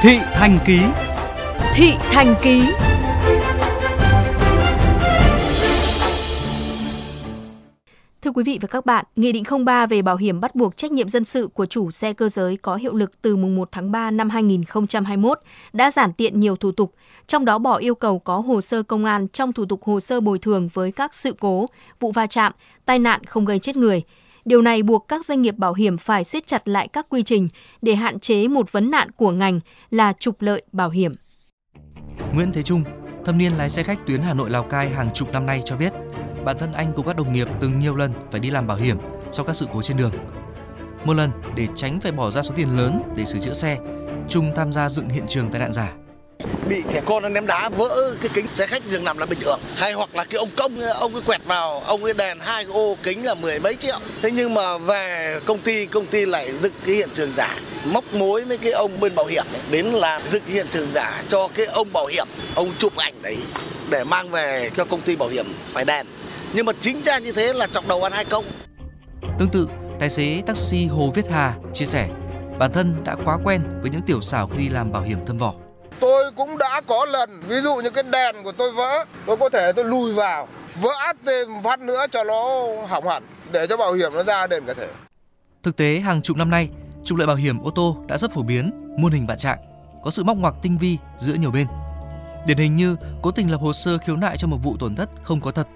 Thị Thành Ký Thị Thành Ký Thưa quý vị và các bạn, Nghị định 03 về bảo hiểm bắt buộc trách nhiệm dân sự của chủ xe cơ giới có hiệu lực từ mùng 1 tháng 3 năm 2021 đã giảm tiện nhiều thủ tục, trong đó bỏ yêu cầu có hồ sơ công an trong thủ tục hồ sơ bồi thường với các sự cố, vụ va chạm, tai nạn không gây chết người. Điều này buộc các doanh nghiệp bảo hiểm phải siết chặt lại các quy trình để hạn chế một vấn nạn của ngành là trục lợi bảo hiểm. Nguyễn Thế Trung, thâm niên lái xe khách tuyến Hà Nội Lào Cai hàng chục năm nay cho biết, bản thân anh cùng các đồng nghiệp từng nhiều lần phải đi làm bảo hiểm sau các sự cố trên đường. Một lần để tránh phải bỏ ra số tiền lớn để sửa chữa xe, Trung tham gia dựng hiện trường tai nạn giả bị trẻ con nó ném đá vỡ cái kính xe khách dừng nằm là bình thường. Hay hoặc là cái ông công ông cứ quẹt vào ông cái đèn hai ô kính là mười mấy triệu. Thế nhưng mà về công ty công ty lại dựng cái hiện trường giả móc mối với cái ông bên bảo hiểm ấy, đến làm dựng hiện trường giả cho cái ông bảo hiểm. Ông chụp ảnh đấy để mang về cho công ty bảo hiểm phải đèn. Nhưng mà chính ra như thế là chọc đầu ăn hai công tương tự tài xế taxi Hồ Viết Hà chia sẻ bản thân đã quá quen với những tiểu xảo khi đi làm bảo hiểm thâm vỏ tôi cũng đã có lần, ví dụ như cái đèn của tôi vỡ, tôi có thể tôi lùi vào, vỡ thêm phát nữa cho nó hỏng hẳn, để cho bảo hiểm nó ra đền cả thể. Thực tế, hàng chục năm nay, trục lợi bảo hiểm ô tô đã rất phổ biến, muôn hình vạn trạng, có sự móc ngoặc tinh vi giữa nhiều bên. Điển hình như, cố tình lập hồ sơ khiếu nại cho một vụ tổn thất không có thật,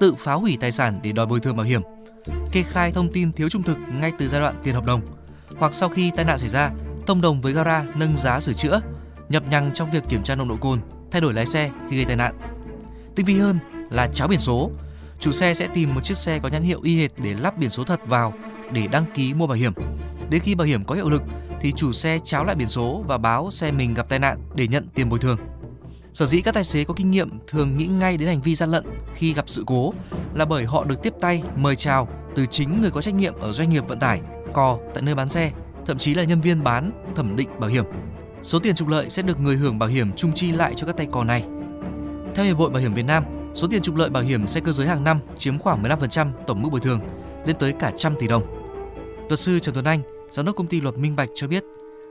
tự phá hủy tài sản để đòi bồi thường bảo hiểm, kê khai thông tin thiếu trung thực ngay từ giai đoạn tiền hợp đồng, hoặc sau khi tai nạn xảy ra, thông đồng với gara nâng giá sửa chữa nhập nhằng trong việc kiểm tra nồng độ cồn, thay đổi lái xe khi gây tai nạn. Tinh vi hơn là cháo biển số. Chủ xe sẽ tìm một chiếc xe có nhãn hiệu y hệt để lắp biển số thật vào để đăng ký mua bảo hiểm. Đến khi bảo hiểm có hiệu lực thì chủ xe cháo lại biển số và báo xe mình gặp tai nạn để nhận tiền bồi thường. Sở dĩ các tài xế có kinh nghiệm thường nghĩ ngay đến hành vi gian lận khi gặp sự cố là bởi họ được tiếp tay mời chào từ chính người có trách nhiệm ở doanh nghiệp vận tải, cò tại nơi bán xe, thậm chí là nhân viên bán thẩm định bảo hiểm. Số tiền trục lợi sẽ được người hưởng bảo hiểm trung chi lại cho các tay cò này. Theo Hiệp hội Bảo hiểm Việt Nam, số tiền trục lợi bảo hiểm xe cơ giới hàng năm chiếm khoảng 15% tổng mức bồi thường, lên tới cả trăm tỷ đồng. Luật sư Trần Tuấn Anh, giám đốc công ty luật Minh Bạch cho biết,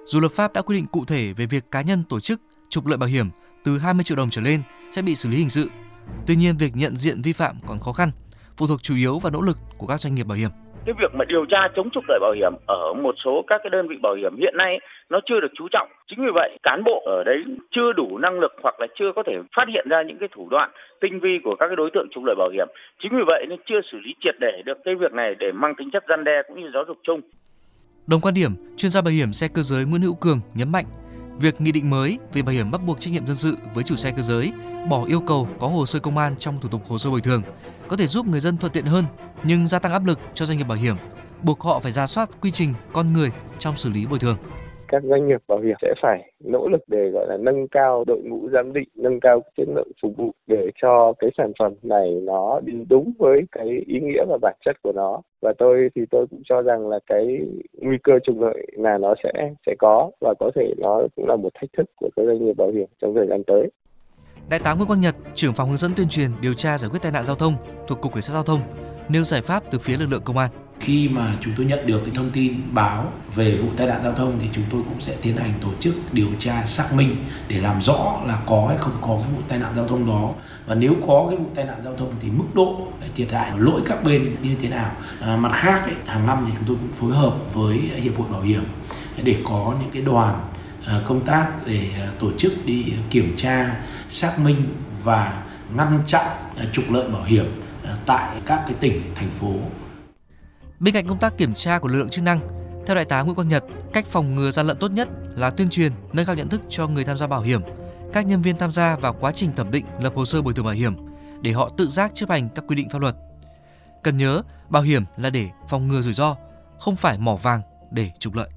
dù luật pháp đã quy định cụ thể về việc cá nhân tổ chức trục lợi bảo hiểm từ 20 triệu đồng trở lên sẽ bị xử lý hình sự, tuy nhiên việc nhận diện vi phạm còn khó khăn, phụ thuộc chủ yếu vào nỗ lực của các doanh nghiệp bảo hiểm. Cái việc mà điều tra chống trục lợi bảo hiểm ở một số các cái đơn vị bảo hiểm hiện nay nó chưa được chú trọng. Chính vì vậy cán bộ ở đấy chưa đủ năng lực hoặc là chưa có thể phát hiện ra những cái thủ đoạn tinh vi của các cái đối tượng trục lợi bảo hiểm. Chính vì vậy nên chưa xử lý triệt để được cái việc này để mang tính chất gian đe cũng như giáo dục chung. Đồng quan điểm, chuyên gia bảo hiểm xe cơ giới Nguyễn Hữu Cường nhấn mạnh, việc nghị định mới về bảo hiểm bắt buộc trách nhiệm dân sự với chủ xe cơ giới bỏ yêu cầu có hồ sơ công an trong thủ tục hồ sơ bồi thường có thể giúp người dân thuận tiện hơn nhưng gia tăng áp lực cho doanh nghiệp bảo hiểm, buộc họ phải ra soát quy trình con người trong xử lý bồi thường các doanh nghiệp bảo hiểm sẽ phải nỗ lực để gọi là nâng cao đội ngũ giám định, nâng cao chất lượng phục vụ để cho cái sản phẩm này nó đi đúng với cái ý nghĩa và bản chất của nó. Và tôi thì tôi cũng cho rằng là cái nguy cơ trục lợi là nó sẽ sẽ có và có thể nó cũng là một thách thức của các doanh nghiệp bảo hiểm trong thời gian tới. Đại tá Nguyễn Quang Nhật, trưởng phòng hướng dẫn tuyên truyền điều tra giải quyết tai nạn giao thông thuộc Cục Cảnh sát giao thông, nêu giải pháp từ phía lực lượng công an. Khi mà chúng tôi nhận được cái thông tin báo về vụ tai nạn giao thông thì chúng tôi cũng sẽ tiến hành tổ chức điều tra xác minh để làm rõ là có hay không có cái vụ tai nạn giao thông đó và nếu có cái vụ tai nạn giao thông thì mức độ ờ, thiệt hại lỗi các bên như thế nào. À, mặt khác ấy, hàng năm thì chúng tôi cũng phối hợp với hiệp hội bảo hiểm để có những cái đoàn ờ, công tác để tổ chức đi kiểm tra xác minh và ngăn chặn trục lợi bảo hiểm tại các cái tỉnh thành phố. Bên cạnh công tác kiểm tra của lực lượng chức năng, theo đại tá Nguyễn Quang Nhật, cách phòng ngừa gian lận tốt nhất là tuyên truyền, nâng cao nhận thức cho người tham gia bảo hiểm, các nhân viên tham gia vào quá trình thẩm định lập hồ sơ bồi thường bảo hiểm để họ tự giác chấp hành các quy định pháp luật. Cần nhớ, bảo hiểm là để phòng ngừa rủi ro, không phải mỏ vàng để trục lợi.